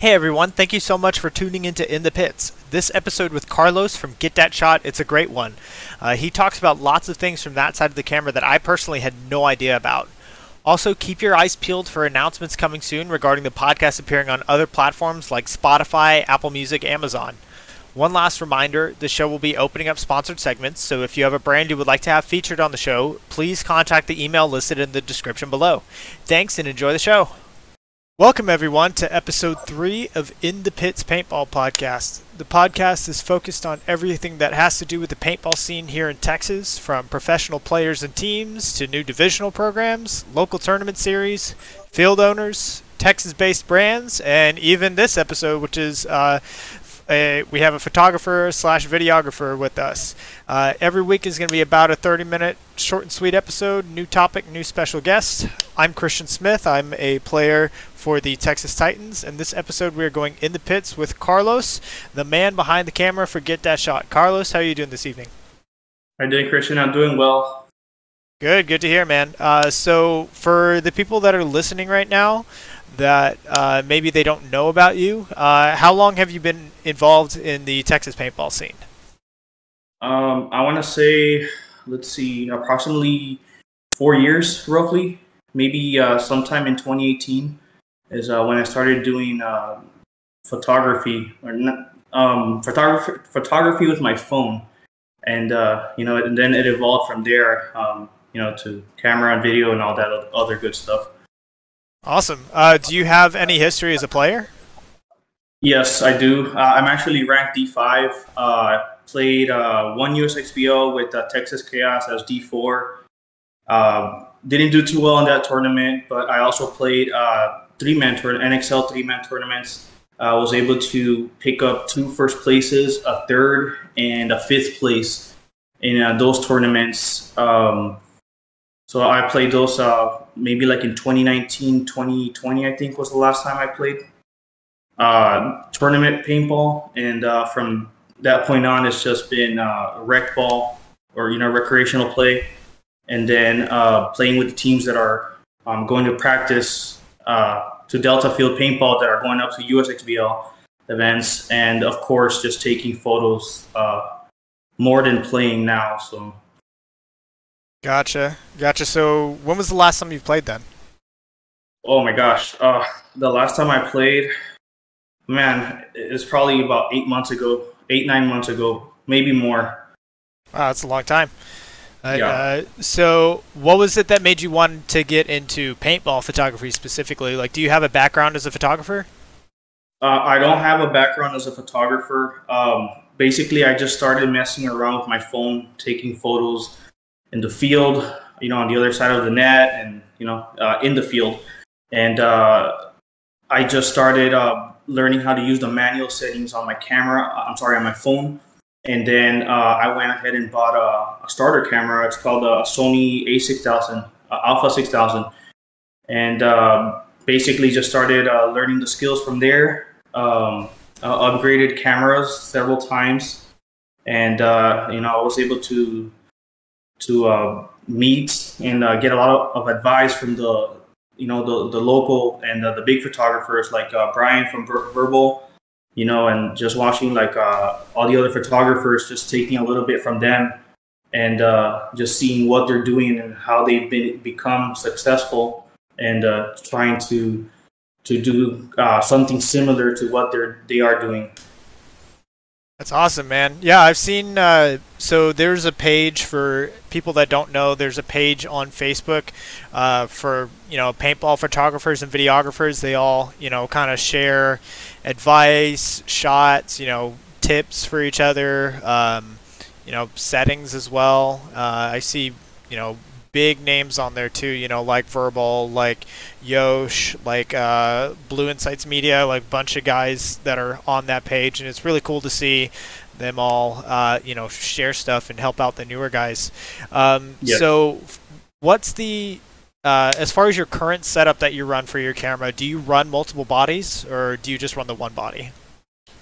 Hey everyone, thank you so much for tuning into In the Pits. This episode with Carlos from Get That Shot, it's a great one. Uh, he talks about lots of things from that side of the camera that I personally had no idea about. Also, keep your eyes peeled for announcements coming soon regarding the podcast appearing on other platforms like Spotify, Apple Music, Amazon. One last reminder the show will be opening up sponsored segments, so if you have a brand you would like to have featured on the show, please contact the email listed in the description below. Thanks and enjoy the show. Welcome, everyone, to episode three of In the Pits Paintball Podcast. The podcast is focused on everything that has to do with the paintball scene here in Texas, from professional players and teams to new divisional programs, local tournament series, field owners, Texas based brands, and even this episode, which is uh, a, we have a photographer slash videographer with us. Uh, every week is going to be about a 30 minute short and sweet episode, new topic, new special guest. I'm Christian Smith. I'm a player for the Texas Titans, and this episode we are going in the pits with Carlos, the man behind the camera for Get That Shot. Carlos, how are you doing this evening? I'm doing, Christian? I'm doing well. Good, good to hear, man. Uh, so, for the people that are listening right now, that uh, maybe they don't know about you. Uh, how long have you been involved in the Texas paintball scene? Um, I want to say, let's see, approximately four years, roughly. Maybe uh, sometime in 2018 is uh, when I started doing uh, photography or not, um, photography photography with my phone, and uh, you know, and then it evolved from there. Um, you know, to camera and video and all that other good stuff. Awesome. Uh, do you have any history as a player? Yes, I do. Uh, I'm actually ranked D5. Uh, played uh, one USXBL with uh, Texas Chaos as D4. Um, didn't do too well in that tournament, but I also played uh, three-man tour- NXL three-man tournaments. I was able to pick up two first places, a third, and a fifth place in those tournaments. Um, so I played those uh, maybe like in 2019, 2020, I think was the last time I played uh, tournament paintball. And uh, from that point on, it's just been uh, rec ball or, you know, recreational play. And then uh, playing with the teams that are um, going to practice uh, to Delta Field paintball that are going up to USXBL events. And of course, just taking photos uh, more than playing now. So Gotcha, gotcha. So, when was the last time you played then? Oh my gosh, uh, the last time I played, man, it's probably about eight months ago, eight nine months ago, maybe more. Wow, that's a long time. Uh, yeah. Uh, so, what was it that made you want to get into paintball photography specifically? Like, do you have a background as a photographer? Uh, I don't have a background as a photographer. Um, basically, I just started messing around with my phone, taking photos in the field, you know, on the other side of the net, and you know, uh, in the field. And uh, I just started uh, learning how to use the manual settings on my camera. Uh, I'm sorry, on my phone. And then uh, I went ahead and bought a, a, starter camera. It's called a Sony A6000 uh, Alpha 6000, and basically just started learning the skills from there. Um, upgraded cameras several times, and you know, I was able to to uh, meet and uh, get a lot of, advice from the you know the, the local and uh, the big photographers like uh, Brian from Ver- Verbal, you know, and just watching like uh, all the other photographers, just taking a little bit from them and uh, just seeing what they're doing and how they've been become successful and trying to to do something similar to what they're they are doing. That's awesome, man. Yeah, I've seen. Uh, so there's a page for people that don't know. There's a page on Facebook uh, for you know paintball photographers and videographers. They all you know kind of share advice, shots, you know, tips for each other. Um, you know, settings as well. Uh, I see you know big names on there too. You know, like Verbal, like Yosh, like uh, Blue Insights Media, like a bunch of guys that are on that page, and it's really cool to see them all, uh, you know, share stuff and help out the newer guys. Um, yep. So, what's the uh, as far as your current setup that you run for your camera? Do you run multiple bodies, or do you just run the one body?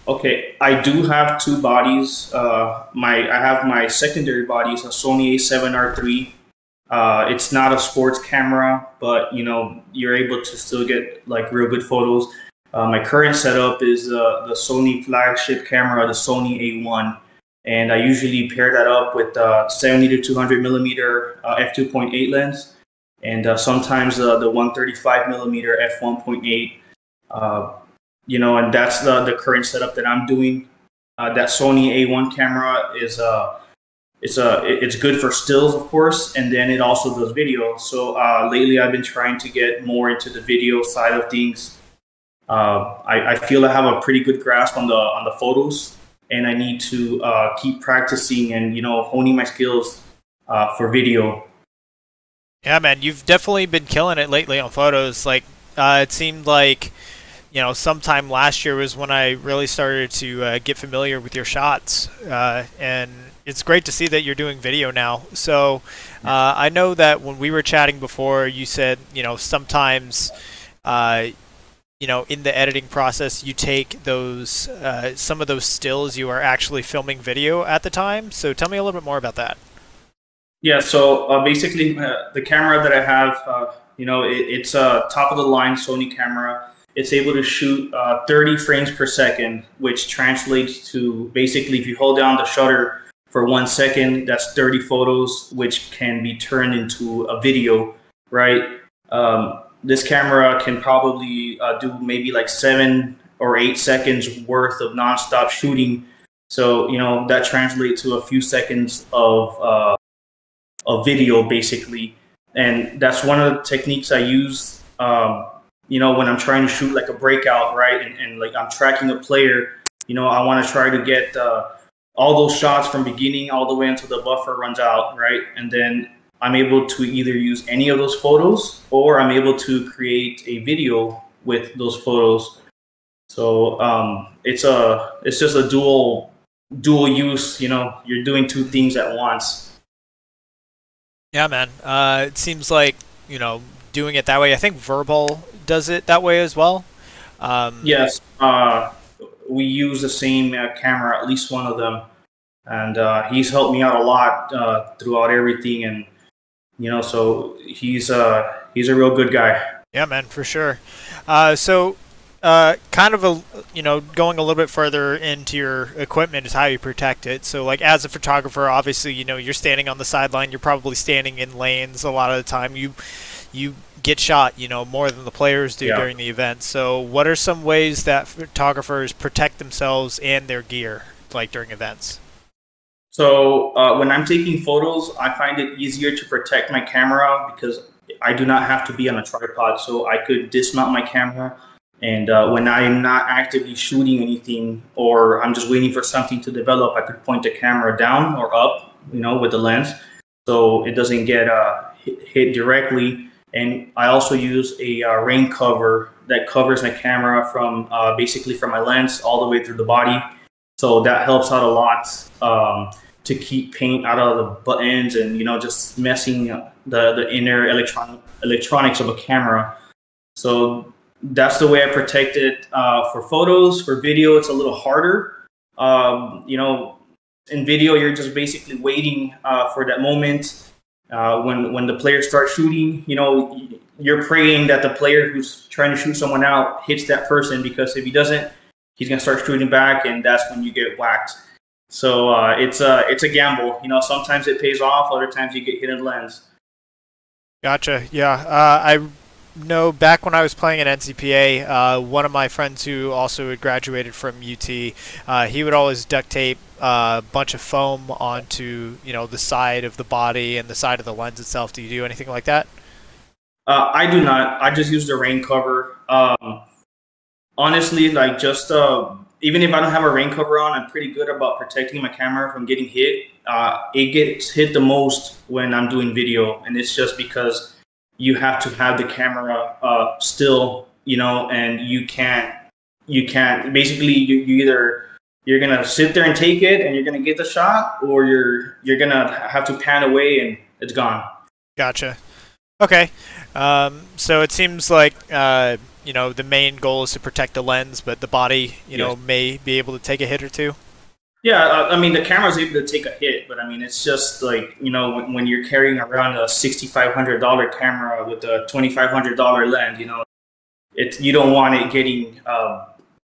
Okay, I do have two bodies. Uh, my I have my secondary body is a Sony A7R3 uh, it's not a sports camera, but you know you're able to still get like real good photos. Uh, my current setup is uh, the Sony flagship camera, the Sony A1, and I usually pair that up with uh, 70 to 200 millimeter uh, f2.8 lens, and uh, sometimes the 135 millimeter f1.8. Uh, you know, and that's the the current setup that I'm doing. that Sony A1 camera is uh it's a it's good for stills of course and then it also does video. So uh, lately i've been trying to get more into the video side of things. Uh, I, I, feel i have a pretty good grasp on the on the photos and i need to uh, keep practicing and you know honing my skills uh, for video. Yeah man you've definitely been killing it lately on photos. Like uh, it seemed like you know, sometime last year was when I really started to uh, get familiar with your shots, uh, and it's great to see that you're doing video now. So uh, I know that when we were chatting before, you said you know sometimes. Uh, you know, in the editing process, you take those uh, some of those stills. You are actually filming video at the time. So tell me a little bit more about that. Yeah. So uh, basically, uh, the camera that I have, uh, you know, it, it's a top of the line Sony camera. It's able to shoot 30 frames per second, which translates to basically if you hold down the shutter for one second. That's 30 photos, which can be turned into a video, right? Um, this camera can probably uh, do maybe like seven or eight seconds worth of nonstop shooting. So you know that translates to a few seconds of uh, video, basically, and that's one of the techniques I use. Um, you know, when I'm trying to shoot like a breakout, right, and, and like I'm tracking a player, you know, I want to try to get uh, all those shots from beginning all the way until the buffer runs out, right? And then I'm able to either use any of those photos or I'm able to create a video with those photos. So um, it's a it's just a dual dual use. You know, you're doing two things at once. Yeah, man. Uh, it seems like you know doing it that way. I think Verbal does it that way as well. Um, yes. Uh, we use the same uh, camera, at least one of them, and uh, he's helped me out a lot uh, throughout everything. And you know, so he's he's a real good guy. Yeah, man, for sure. So, uh, kind of a you know going a little bit further into your equipment is how you protect it. So, like as a photographer, obviously, you know, you're standing on the sideline. You're probably standing in lanes a lot of the time. You you get shot, you know, more than the players do yeah. during the event. So, what are some ways that photographers protect themselves and their gear, like during events? So, uh, when I'm taking photos, I find it easier to protect my camera because I do not have to be on a tripod. So, I could dismount my camera. And uh, when I'm not actively shooting anything or I'm just waiting for something to develop, I could point the camera down or up, you know, with the lens so it doesn't get uh, hit, hit directly and I also use a uh, rain cover that covers my camera from uh, basically from my lens all the way through the body. So that helps out a lot um, to keep paint out of the buttons and you know just messing the the inner electronic electronics of a camera. So that's the way I protect it uh, for photos. For video, it's a little harder. Um, you know, in video, you're just basically waiting uh, for that moment uh, when when the players start shooting, you know, you're praying that the player who's trying to shoot someone out hits that person because if he doesn't, he's gonna start shooting back, and that's when you get whacked. So uh, it's a it's a gamble. You know, sometimes it pays off, other times you get hit in the lens. Gotcha. Yeah, uh, I know back when I was playing at NCPA, uh, one of my friends who also had graduated from UT, uh, he would always duct tape a bunch of foam onto you know the side of the body and the side of the lens itself. Do you do anything like that? Uh, I do not. I just use the rain cover. Um, honestly, like just uh, even if I don't have a rain cover on, I'm pretty good about protecting my camera from getting hit. Uh, it gets hit the most when I'm doing video, and it's just because you have to have the camera uh, still, you know, and you can't you can't basically you, you either you're gonna sit there and take it and you're gonna get the shot or you're you're gonna have to pan away and it's gone. Gotcha. Okay um, so it seems like uh, you know the main goal is to protect the lens but the body you yes. know may be able to take a hit or two yeah uh, i mean the camera's able to take a hit but i mean it's just like you know when, when you're carrying around a $6500 camera with a $2500 lens you know it's you don't want it getting uh,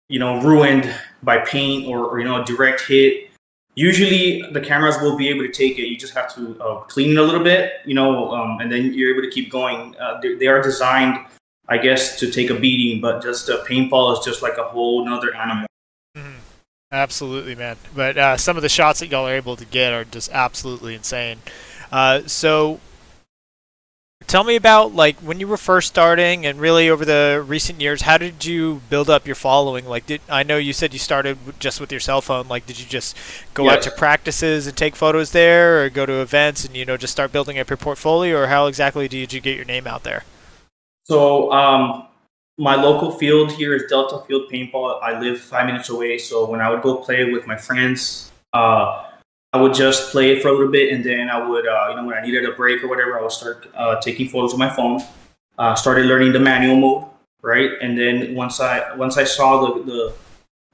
you know ruined by paint or, or, you know a direct hit. Usually the cameras will be able to take it. You just have to uh, clean it a little bit, you know, um, and then you're able to keep going. Uh, they, they, are designed, I guess, to take a beating, but just a paintball is just like a whole nother animal. Absolutely, man. But uh, some of the shots that y'all are able to get are just absolutely insane. Uh, so Tell me about like when you were first starting and really over the recent years, how did you build up your following? Like did I know you said you started just with your cell phone, like did you just go out to practices and take photos there or go to events and you know just start building up your portfolio or how exactly did you get your name out there? So, um, my local field here is Delta Field Paintball. I live 5 minutes away, so when I would go play with my friends, uh, I would just play for a little bit, and then I would, uh, you know, when I needed a break or whatever, I would start uh, taking photos with my phone. Uh, started learning the manual mode, right? And then once I once I saw the the,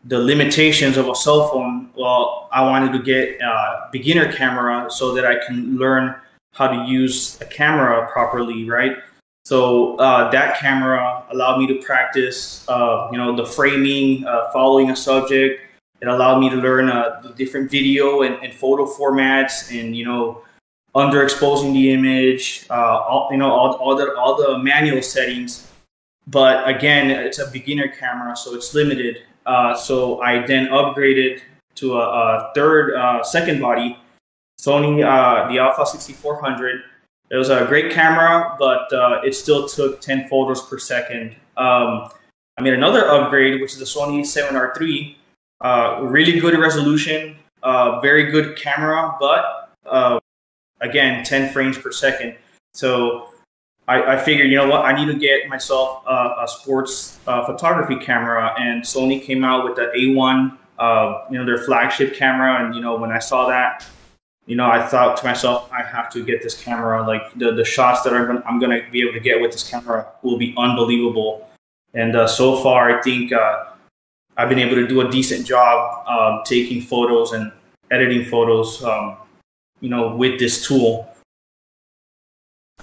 the limitations of a cell phone, well, I wanted to get a beginner camera so that I can learn how to use a camera properly, right? So uh, that camera allowed me to practice, uh, you know, the framing, uh, following a subject. It allowed me to learn uh, the different video and, and, photo formats and you know underexposing the image uh, all, you know all, all the all the manual settings. But again it's a beginner camera so it's limited. Uh, so i then upgraded to a, a third second body sony the alpha 6400 it was a great camera but uh, it still took 10 photos per second um, i made another upgrade which is the sony 7r3 uh, really good resolution, uh, very good camera, but uh, again, 10 frames per second. So I, I figured, you know what, I need to get myself a, a sports uh, photography camera, and Sony came out with the A1, uh, you know, their flagship camera. And you know, when I saw that, you know, I thought to myself, I have to get this camera. Like the, the shots that I'm I'm gonna be able to get with this camera will be unbelievable. And uh, so far, I think uh, I've been able to do a decent job um, taking photos and editing photos, um, you know, with this tool.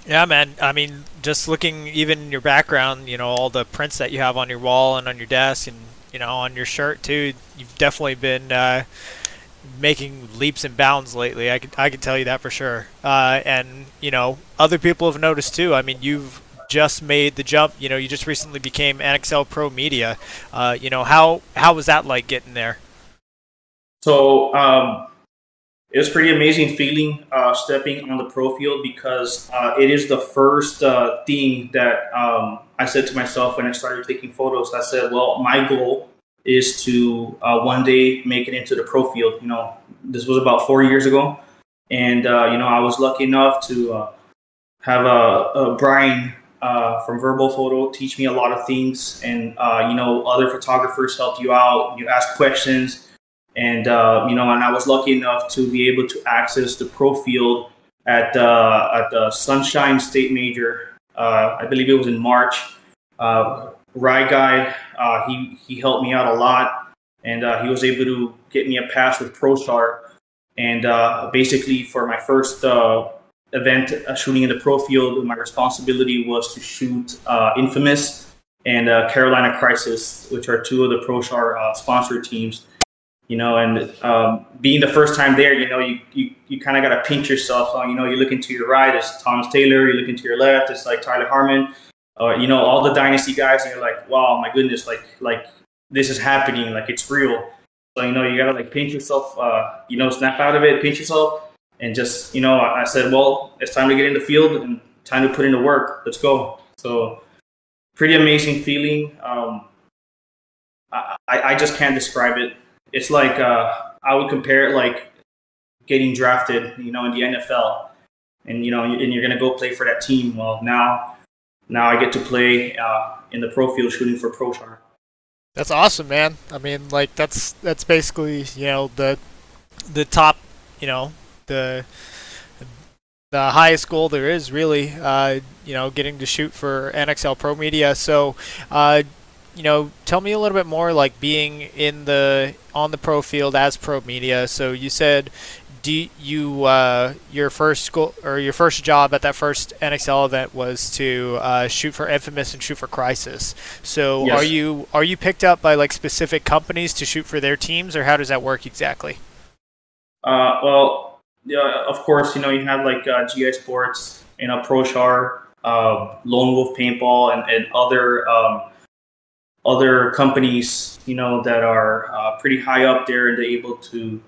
Yeah, man. I mean, just looking even in your background, you know, all the prints that you have on your wall and on your desk, and you know, on your shirt too. You've definitely been uh, making leaps and bounds lately. I can I can tell you that for sure. Uh, and you know, other people have noticed too. I mean, you've just made the jump. You know, you just recently became NXL Pro Media. Uh, you know, how how was that like getting there? So um, it was pretty amazing feeling uh, stepping on the pro field because uh, it is the first uh, thing that um, I said to myself when I started taking photos. I said, well, my goal is to uh, one day make it into the pro field. You know, this was about four years ago, and uh, you know, I was lucky enough to uh, have a, Brian uh, from Verbal Photo teach me a lot of things, and uh, you know other photographers helped you out. You ask questions, and uh, you know, and I was lucky enough to be able to access the pro field at at the Sunshine State Major. I believe it was in March. Uh, Rye guy, he he helped me out a lot, and he was able to get me a pass with ProStar. And basically, for my first event uh, shooting in the pro field, my responsibility was to shoot uh, Infamous and uh, Carolina Crisis, which are two of the ProStar uh, sponsor teams. You know, and um, being the first time there, you know, you you, you kind of got to pinch yourself. You know, you look into your right, it's Thomas Taylor. You look into your left, it's like Tyler Harmon, or you know, all the dynasty guys, and you're like, wow, my goodness, like like this is happening, like it's real. So you know, you gotta like pinch yourself, uh, you know, snap out of it, pinch yourself, and just you know I said, well, it's time to get in the field and time to put in the work. Let's go. So pretty amazing feeling. Um, I, I just can't describe it. It's like uh, I would compare it like getting drafted, you know, in the NFL, and you know, and you're gonna go play for that team. Well, now, now I get to play uh, in the pro field shooting for ProStar. That's awesome, man. I mean, like that's that's basically you know the the top, you know, the the highest goal there is really uh, you know getting to shoot for NXL Pro Media so uh, you know tell me a little bit more like being in the on the pro field as pro media so you said do you, uh, your first school or your first job at that first NXL event was to uh, shoot for Infamous and shoot for Crisis. So Yes. are you are you picked up by like specific companies to shoot for their teams, or how does that work exactly? Uh, well, yeah, of course, you know you have like uh, GI Sports, you know ProStar, uh, Lone Wolf Paintball, and, and other um, other companies, you know that are uh, pretty high up there and they're able to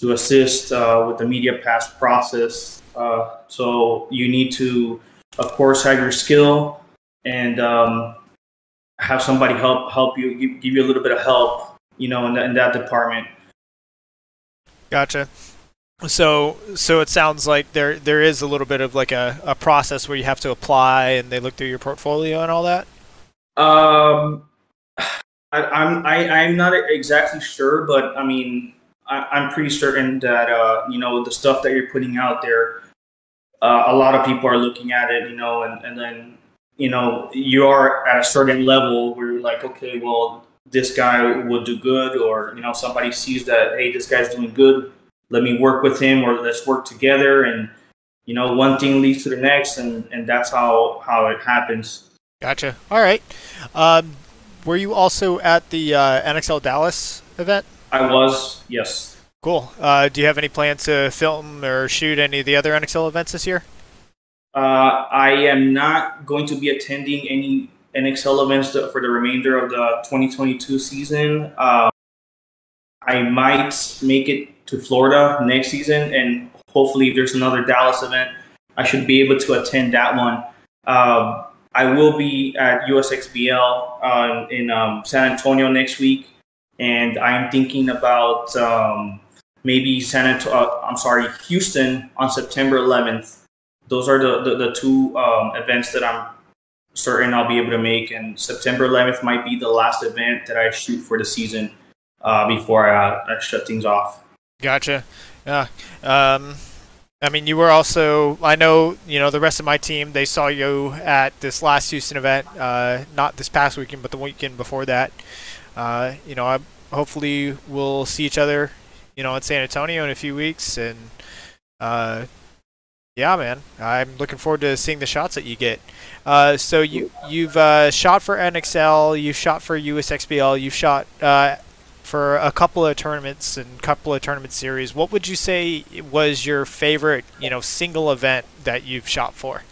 to assist uh, with the media pass process. Uh, so you need to, of course, have your skill and um, have somebody help help you give, give you a little bit of help, you know, in, that in that department. Gotcha. So so it sounds like there there is a little bit of like a, a process where you have to apply and they look through your portfolio and all that. Um, I, I'm I, I'm not exactly sure, but I mean, I, I'm pretty certain that uh, you know the stuff that you're putting out there, uh, a lot of people are looking at it, you know, and and then you know you are at a certain level where you're like, okay, well, this guy will do good, or you know, somebody sees that, hey, this guy's doing good, let me work with him, or let's work together, and you know, one thing leads to the next, and and that's how how it happens. Gotcha. All right. Um, were you also at the uh, NXL Dallas event? I was, yes. Cool. Uh, do you have any plans to film or shoot any of the other NXL events this year? Uh, I am not going to be attending any NXL events for the remainder of the 2022 season. Uh, I might make it to Florida next season, and hopefully, if there's another Dallas event, I should be able to attend that one. Uh, I will be at USXBL uh, in um, San Antonio next week, and I'm thinking about um, maybe San uh, I'm sorry, Houston on September 11th those are the, the, the two um, events that I'm certain I'll be able to make. And September 11th might be the last event that I shoot for the season uh, before I, I shut things off. Gotcha. Yeah. Um, I mean, you were also. I know you know the rest of my team. They saw you at this last Houston event, uh, not this past weekend, but the weekend before that. Uh, you know, I, hopefully we'll see each other. You know, in San Antonio in a few weeks, and uh, yeah, man, I'm looking forward to seeing the shots that you get. Uh, so you you've uh, shot for NXL, you've shot for USXBL, you've shot uh, for a couple of tournaments and couple of tournament series. What would you say was your favorite, you know, single event that you've shot for?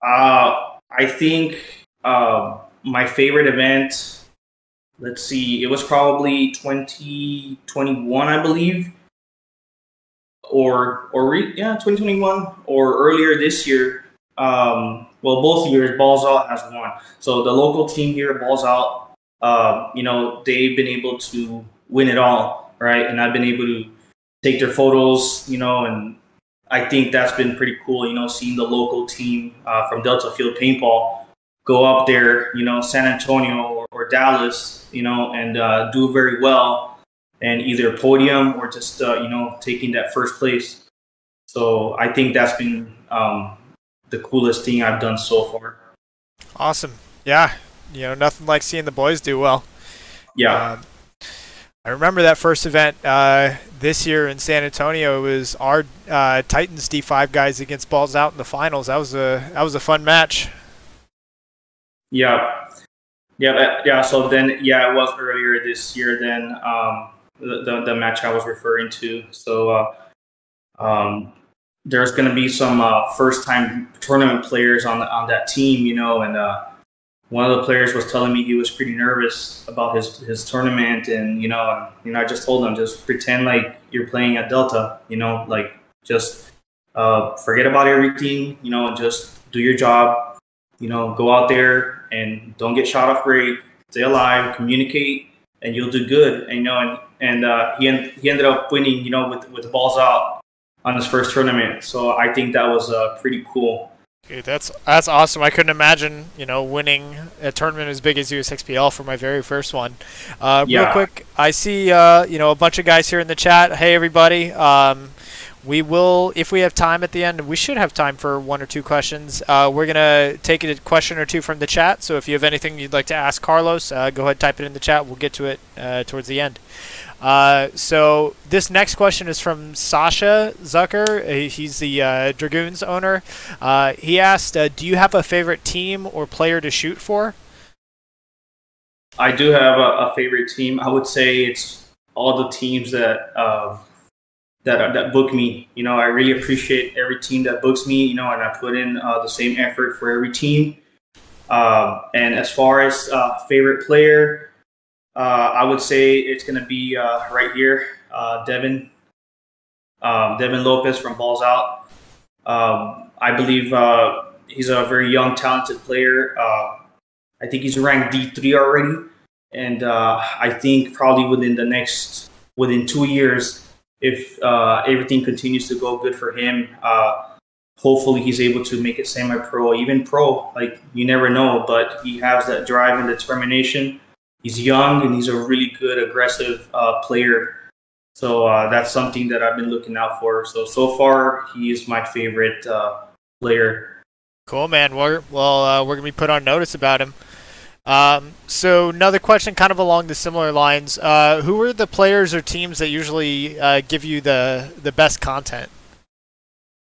Uh, I think uh, my favorite event, let's see, it was probably 2021, I believe. Or, or re- yeah, 2021 or earlier this year. Um, well, both years, Balls Out has won. So the local team here, Balls Out, uh, you know, they've been able to win it all, right? And I've been able to take their photos, you know, and I think that's been pretty cool, you know, seeing the local team uh, from Delta Field Paintball go up there, you know, San Antonio or, or Dallas, you know, and uh, do very well and either podium or just, uh, you know, taking that first place. So I think that's been um, the coolest thing I've done so far. Awesome. Yeah. You know, nothing like seeing the boys do well. Yeah. Um, I remember that first event uh, this year in San Antonio. It was our uh, Titans D5 guys against Balls Out in the finals. That was a that was a fun match. Yeah, yeah, yeah. So then, yeah, it was earlier this year. Then um, the, the the match I was referring to. So uh, um, there's going to be some uh, first time tournament players on the, on that team, you know, and uh, one of the players was telling me he was pretty nervous about his his tournament, and you know, you know, I just told him just pretend like you're playing at Delta, you know, like just uh, forget about everything, you know, and just do your job, you know, go out there and don't get shot off break, stay alive, communicate, and you'll do good. And you know, and and uh, he en- he ended up winning, you know, with with the balls out on his first tournament. So I think that was uh, pretty cool. Dude, that's that's awesome. I couldn't imagine, you know, winning a tournament as big as USXBL for my very first one. Uh, Real quick, I see, uh, you know, a bunch of guys here in the chat. Hey, everybody. Um, we will, if we have time at the end, we should have time for one or two questions. Uh, we're gonna take a question or two from the chat. So if you have anything you'd like to ask Carlos, uh, go ahead, type it in the chat. We'll get to it uh, towards the end. Uh, so this next question is from Sasha Zucker. Uh, he's the uh, Dragoons owner. he asked, "Do you have a favorite team or player to shoot for?" I do have a, a favorite team. I would say it's all the teams that that that book me. You know, I really appreciate every team that books me. You know, and I put in uh, the same effort for every team. Uh, and as far as uh, favorite player, uh, I would say it's going to be uh, right here, uh, Devin, um, Devin Lopez from Balls Out. Um, I believe he's a very young, talented player. I think he's ranked D three already, and I think probably within the next within two years if uh, everything continues to go good for him, uh, hopefully he's able to make it semi-pro, even pro. Like you never know, but he has that drive and determination. He's young and he's a really good, aggressive uh, player. So uh, that's something that I've been looking out for. So so far, he is my favorite uh, player. Cool, man. We're, well, uh, we're gonna be put on notice about him. Um, so another question, kind of along the similar lines. Uh, who are the players or teams that usually uh, give you the the best content?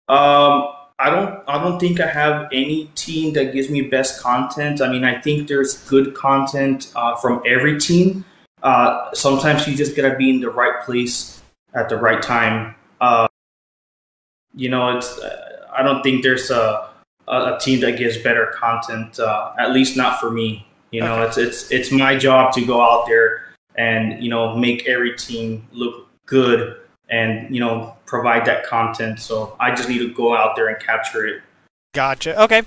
Um, I don't. I don't think I have any team that gives me best content. I mean, I think there's good content uh, from every team. Uh, sometimes you just gotta be in the right place at the right time. Uh, you know, it's. Uh, I don't think there's a a team that gives better content. at least not for me. You know, okay. it's it's it's my job to go out there and you know make every team look good and you know provide that content. So I just need to go out there and capture it. Gotcha. Okay.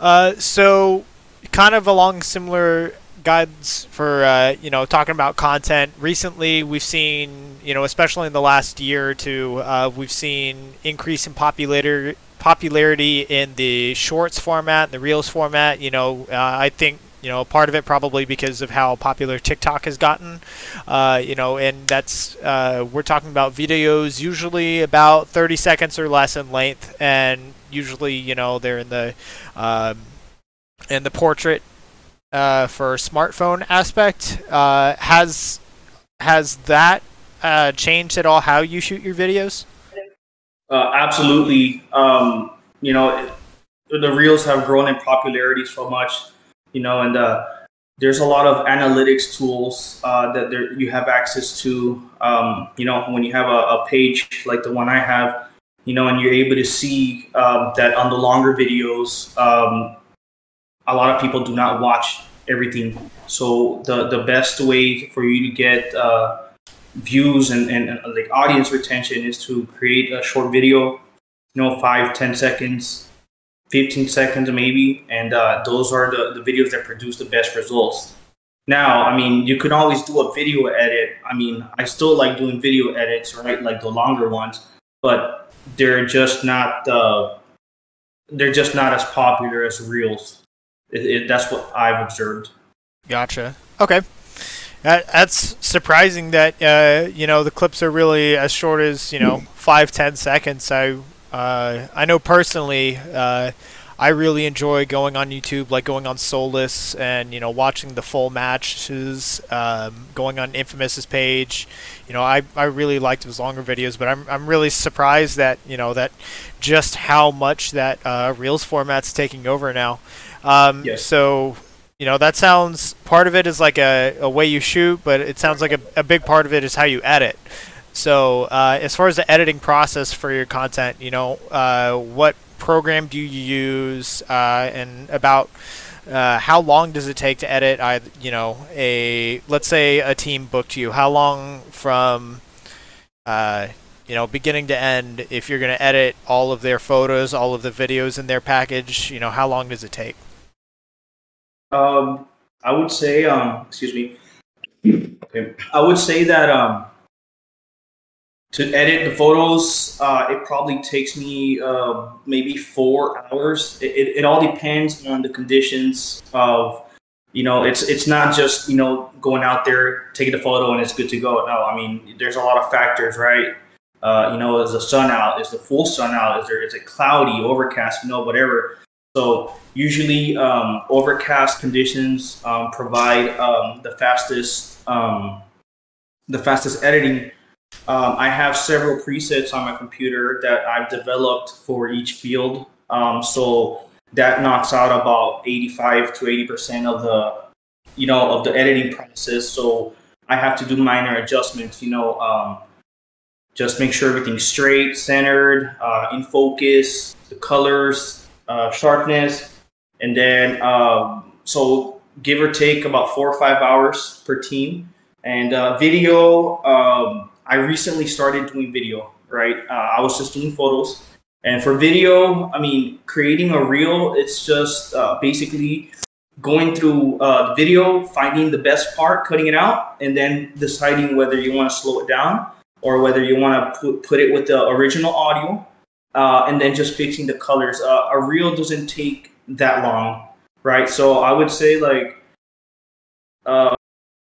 Uh, so kind of along similar guides for uh, you know talking about content. Recently, we've seen you know especially in the last year or two, uh, we've seen increase in popularity popularity in the shorts format, the reels format. You know, uh, I think you know part of it probably because of how popular TikTok has gotten. Uh, you know, and that's uh, we're talking about videos usually about 30 seconds or less in length, and usually you know they're in the um, in the portrait uh, for smartphone aspect. Uh, has has that uh, changed at all how you shoot your videos? Uh, absolutely. Um, you know, the reels have grown in popularity so much, you know, and uh, there's a lot of analytics tools uh, that there, you have access to. Um, you know, when you have a, a, page like the one I have, you know, and you're able to see um, that on the longer videos, um, a lot of people do not watch everything. So the the best way for you to get uh, views and, and, and, like audience retention is to create a short video you know five ten seconds 15 seconds maybe and uh, those are the, the videos that produce the best results. Now i mean you can always do a video edit. I mean i still like doing video edits right like the longer ones but they're just not uh, they're just not as popular as reels. It, it, that's what i've observed. Gotcha. Okay. That, that's surprising that uh, you know the clips are really as short as you know five ten seconds. I uh, I know personally. Uh, I really enjoy going on YouTube, like going on Solus and you know watching the full matches, um, going on Infamous's page. You know, I, I really liked his longer videos, but I'm I'm really surprised that you know that just how much that uh, Reels format's taking over now. Um, yes. So you know that sounds part of it is like a, a way you shoot but it sounds like a, a big part of it is how you edit so uh, as far as the editing process for your content you know uh, what program do you use uh, and about uh, how long does it take to edit I, you know a let's say a team booked you how long from uh, you know beginning to end if you're going to edit all of their photos all of the videos in their package you know how long does it take um, I would say, um, excuse me. Okay. I would say that um, to edit the photos, uh, it probably takes me uh, maybe four hours. It, it, it, all depends on the conditions of, you know, it's it's not just you know going out there taking the photo and it's good to go. No, I mean there's a lot of factors, right? Uh, you know, is the sun out? Is the full sun out? Is there is it cloudy, overcast? You know, whatever. So usually, um, overcast conditions um, provide um, the fastest um, the fastest editing. Um, I have several presets on my computer that I've developed for each field. Um, so that knocks out about 85 to 80 percent of the you know of the editing process. So I have to do minor adjustments. You know, um, just make sure everything's straight, centered, uh, in focus, the colors, uh, sharpness, and then um, so give or take about four or five hours per team. And uh, video, um, I recently started doing video. Right, uh, I was just doing photos. And for video, I mean, creating a reel, it's just uh, basically going through uh, the video, finding the best part, cutting it out, and then deciding whether you want to slow it down or whether you want to put, put it with the original audio, uh, and then just fixing the colors. Uh, a reel doesn't take that long, right? So I would say like, uh,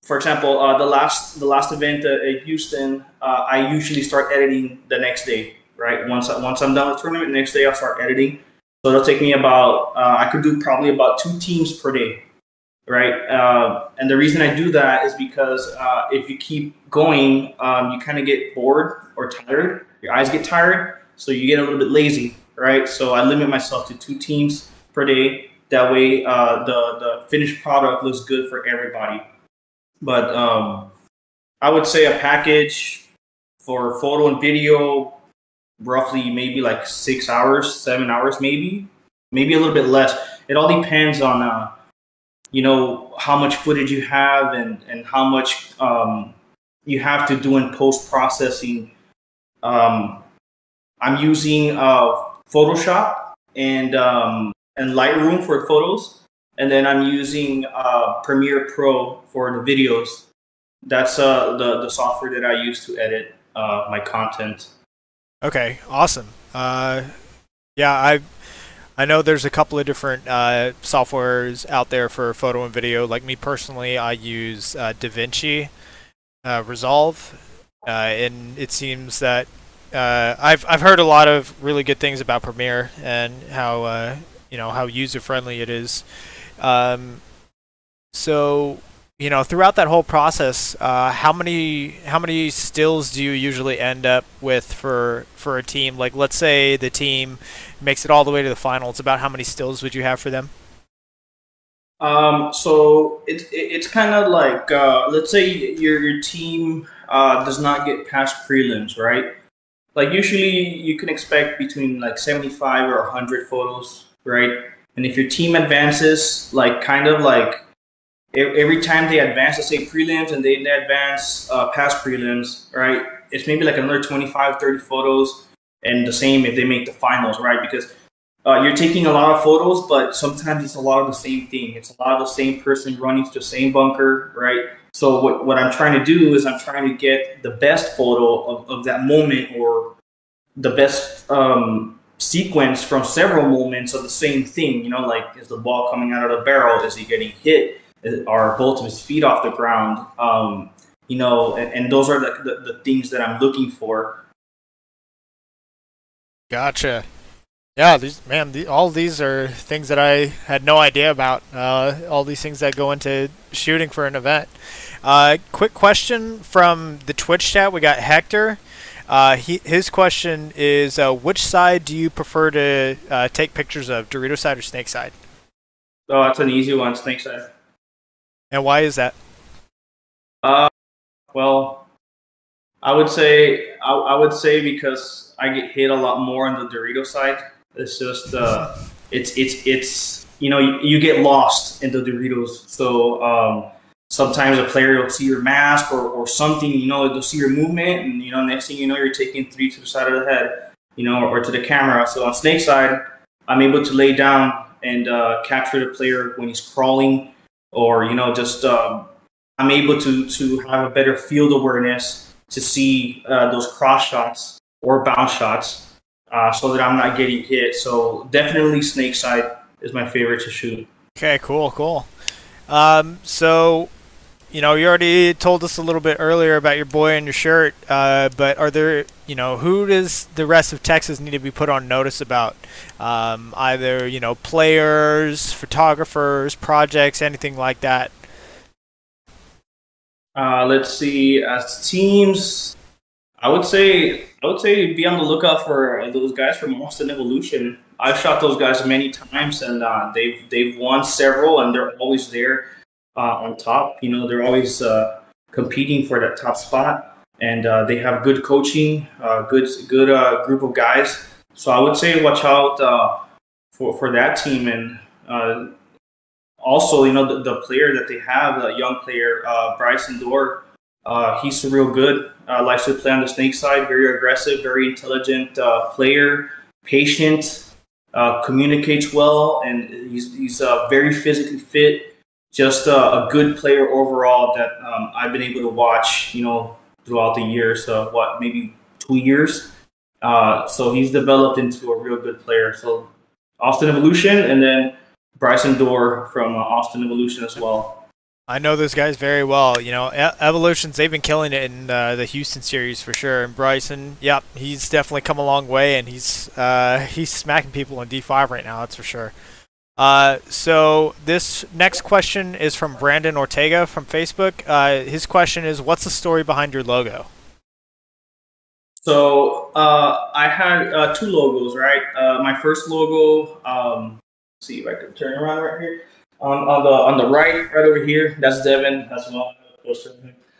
for example, uh, the last the last event at Houston, uh, I usually start editing the next day, right? Once once I'm done with the tournament, next day I'll start editing so it'll take me about, uh, I could do probably about two teams per day, right? Uh, and the reason I do that is because uh, if you keep going, um, you kind of get bored or tired. Your eyes get tired, so you get a little bit lazy, right? So I limit myself to two teams per day. That way, uh, the the finished product looks good for everybody. But um, I would say a package for photo and video roughly maybe like six hours, seven hours, maybe, maybe a little bit less. It all depends on, uh, you know, how much footage you have and and how much um, you have to do in post processing. Um, I'm using uh, Photoshop and um, and Lightroom for photos, and then I'm using uh, Premiere Pro for the videos. That's uh, the the software that I use to edit uh, my content. Okay, awesome. Uh, yeah, I I know there's a couple of different uh, softwares out there for photo and video. Like me personally, I use uh, DaVinci Resolve, and it seems that I've I've heard a lot of really good things about Premiere and how you know how user friendly it is. Um, so you know, throughout that whole process, uh, how many how many stills do you usually end up with for for a team? Like, let's say the team makes it all the way to the final. It's about how many stills would you have for them? Um, so it, it it's kind of like uh, let's say your your team uh, does not get past prelims, right? Like usually you can expect between like seventy five or hundred photos, right? And if your team advances, like kind of like every time they advance, let's say prelims, and they advance uh, past prelims, right? It's maybe like another 25, 30 photos, and the same if they make the finals, right? Because uh, you're taking a lot of photos, but sometimes it's a lot of the same thing. It's a lot of the same person running to the same bunker, right? So what, what I'm trying to do is I'm trying to get the best photo of, of that moment or the best um, sequence from several moments of the same thing. You know, like is the ball coming out of the barrel? Is he getting hit? are both of his feet off the ground. Um, you know, and, and those are the, the, the, things that I'm looking for. Gotcha. Yeah, these man, the, all these are things that I had no idea about. Uh, all these things that go into shooting for an event. Uh, quick question from the Twitch chat. We got Hector. Uh, he, his question is, uh, which side do you prefer to uh, take pictures of, Dorito side or Snake side? Oh, that's an easy one, Snake side. And why is that? Uh, well, I would say I, I would say because I get hit a lot more on the Dorito side. It's just uh, it's it's it's you know you, you get lost in the Doritos. So um, sometimes a player will see your mask or, or something. You know they'll see your movement, and you know next thing you know you're taking three to the side of the head. You know, or to the camera. So on Snake side, I'm able to lay down and uh, capture the player when he's crawling or you know just um, I'm able to to have a better field awareness to see uh, those cross shots or bounce shots uh, so that I'm not getting hit. So definitely snake side is my favorite to shoot. Okay, cool, cool. Um, so you know, you already told us a little bit earlier about your boy and your shirt, uh, but are there, you know, who does the rest of Texas need to be put on notice about? Um, either, you know, players, photographers, projects, anything like that. Uh, let's see. As teams, I would say I would say be on the lookout for those guys from Austin Evolution. I've shot those guys many times, and uh, they've they've won several, and they're always there Uh, on top. You know, they're always uh, competing for that top spot, and uh, they have good coaching, uh, good good uh, group of guys. So I would say watch out uh, for for that team, and uh, also you know the, the player that they have, the young player Bryson Dorr. he's real good. likes to play on the snake side. Very aggressive, very intelligent player. Patient, communicates well, and he's he's very physically fit just a, a good player overall that um, I've been able to watch, you know, throughout the years. So what, maybe two years. Uh, so he's developed into a real good player. So Austin Evolution, and then Bryson Dorr from uh, Austin Evolution as well. I know those guys very well. You know, Evolutions, they've been killing it in uh, the Houston series for sure. And Bryson, yep, he's definitely come a long way, and he's uh, he's smacking people in D5 right now. That's for sure. Uh, so this next question is from Brandon Ortega from Facebook. Uh, his question is, "What's the story behind your logo?" So uh, I had uh, two logos, right? Uh, my first logo. Um, see if I can turn around right here. On, on the on the right, right over here, that's Devin. That's my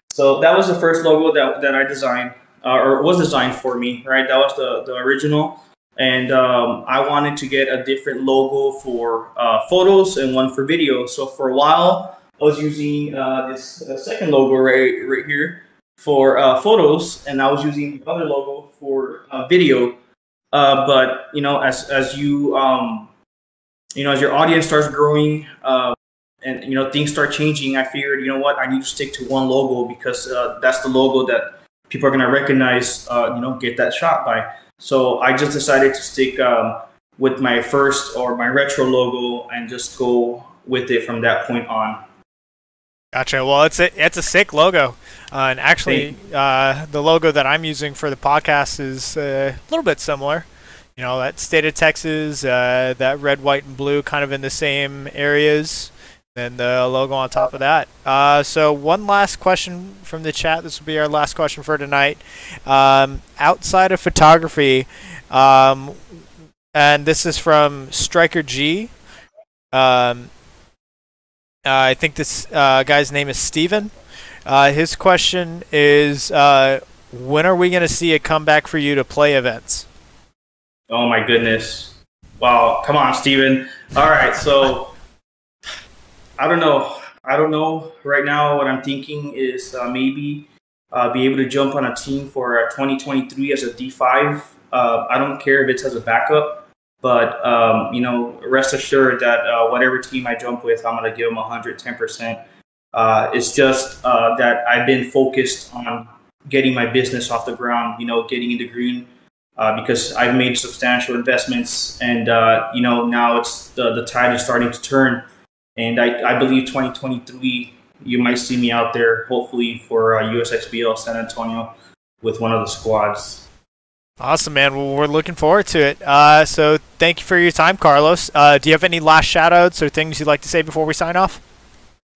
So that was the first logo that, that I designed, uh, or was designed for me, right? That was the the original and um, I wanted to get a different logo for uh, photos and one for video. So for a while, I was using uh, this uh, second logo right right here for uh, photos, and I was using the other logo for uh, video. Uh, but you know, as as you um, you know, as your audience starts growing. and you know things start changing. I figured, you know what, I need to stick to one logo because that's the logo that people are gonna recognize. you know, get that shot by. So I just decided to stick um, with my first or my retro logo and just go with it from that point on. Gotcha. Well, it's a it's a sick logo, uh, and actually, uh, the logo that I'm using for the podcast is uh, a little bit similar. You know, that state of Texas, uh, that red, white, and blue, kind of in the same areas, and the logo on top of that. Uh, so one last question from the chat. This will be our last question for tonight. Um, outside of photography, um, and this is from Striker G. Um, uh, I think this uh, guy's name is Steven. Uh, his question is, uh, when are we going to see a comeback for you to play events? Oh my goodness! Wow, come on, Steven. All right, so I don't know. I don't know. Right now, what I'm thinking is uh, maybe uh, be able to jump on a team for 2023 as a D5. Uh, I don't care if it's as a backup, but um, you know, rest assured that uh, whatever team I jump with, I'm gonna give them 110%. Uh, it's just uh, that I've been focused on getting my business off the ground. You know, getting into green. because I've made substantial investments, and you know now it's the, the tide is starting to turn and I, I believe 2023, you might see me out there, hopefully, for uh, USXBL San Antonio with one of the squads. Awesome, man. Well, we're looking forward to it. Uh, so thank you for your time, Carlos. Uh, do you have any last shout outs or things you'd like to say before we sign off?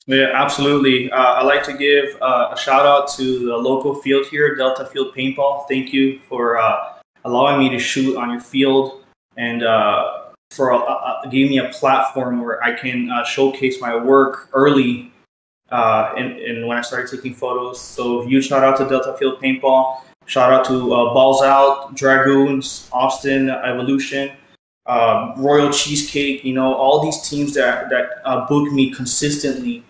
Yeah, absolutely. Uh, I'd like to give uh, a shout out to the local field here, Delta Field Paintball. Thank you for uh, allowing me to shoot on your field and uh, for a, a, gave me a platform where I can uh, showcase my work early. Uh, and, and when I started taking photos, so huge shout out to Delta Field Paintball. Shout out to uh, Balls Out, Dragoons, Austin Evolution, uh, Royal Cheesecake. You know all these teams that that uh, book me consistently,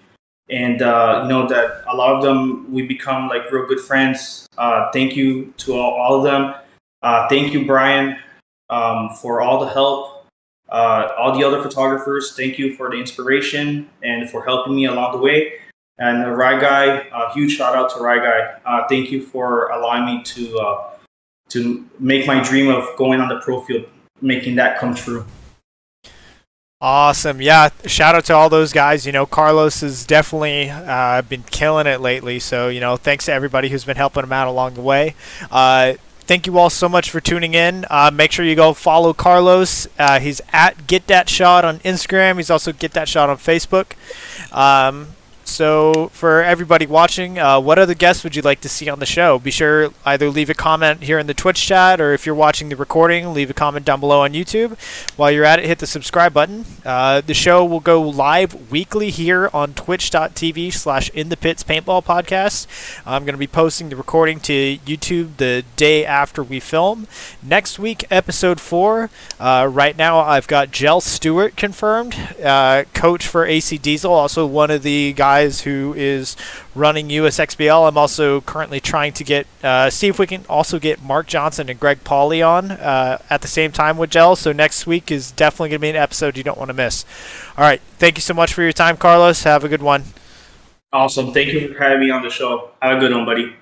and uh, you know that a lot of them we become like real good friends. Uh, thank you to all, all of them. Uh, thank you, Brian, um, for all the help uh, all the other photographers, thank you for the inspiration and for helping me along the way. And uh, Rai Guy, a huge shout out to Rai Guy. Uh, thank you for allowing me to uh, to make my dream of going on the pro field, making that come true. Awesome. Yeah. Shout out to all those guys. You know, Carlos has definitely uh, been killing it lately. So, you know, thanks to everybody who's been helping him out along the way. Uh, thank you all so much for tuning in. Uh, make sure you go follow Carlos. Uh, he's at Get That Shot on Instagram. He's also Get That Shot on Facebook. Um, so, for everybody watching, uh, what other guests would you like to see on the show? Be sure either leave a comment here in the Twitch chat, or if you're watching the recording, leave a comment down below on YouTube. While you're at it, hit the subscribe button. Uh, the show will go live weekly here on twitch.tv slash in the pits paintball podcast. I'm going to be posting the recording to YouTube the day after we film. Next week, episode four. Uh, right now, I've got Jell Stewart confirmed, uh, coach for AC Diesel, also one of the guys guys who is running USXBL. I'm also currently trying to get uh, see if we can also get Mark Johnson and Greg Pauly on uh, at the same time with Gel. So next week is definitely going to be an episode you don't want to miss. All right, thank you so much for your time, Carlos. Have a good one. Awesome. Thank you for having me on the show. Have a good one, buddy.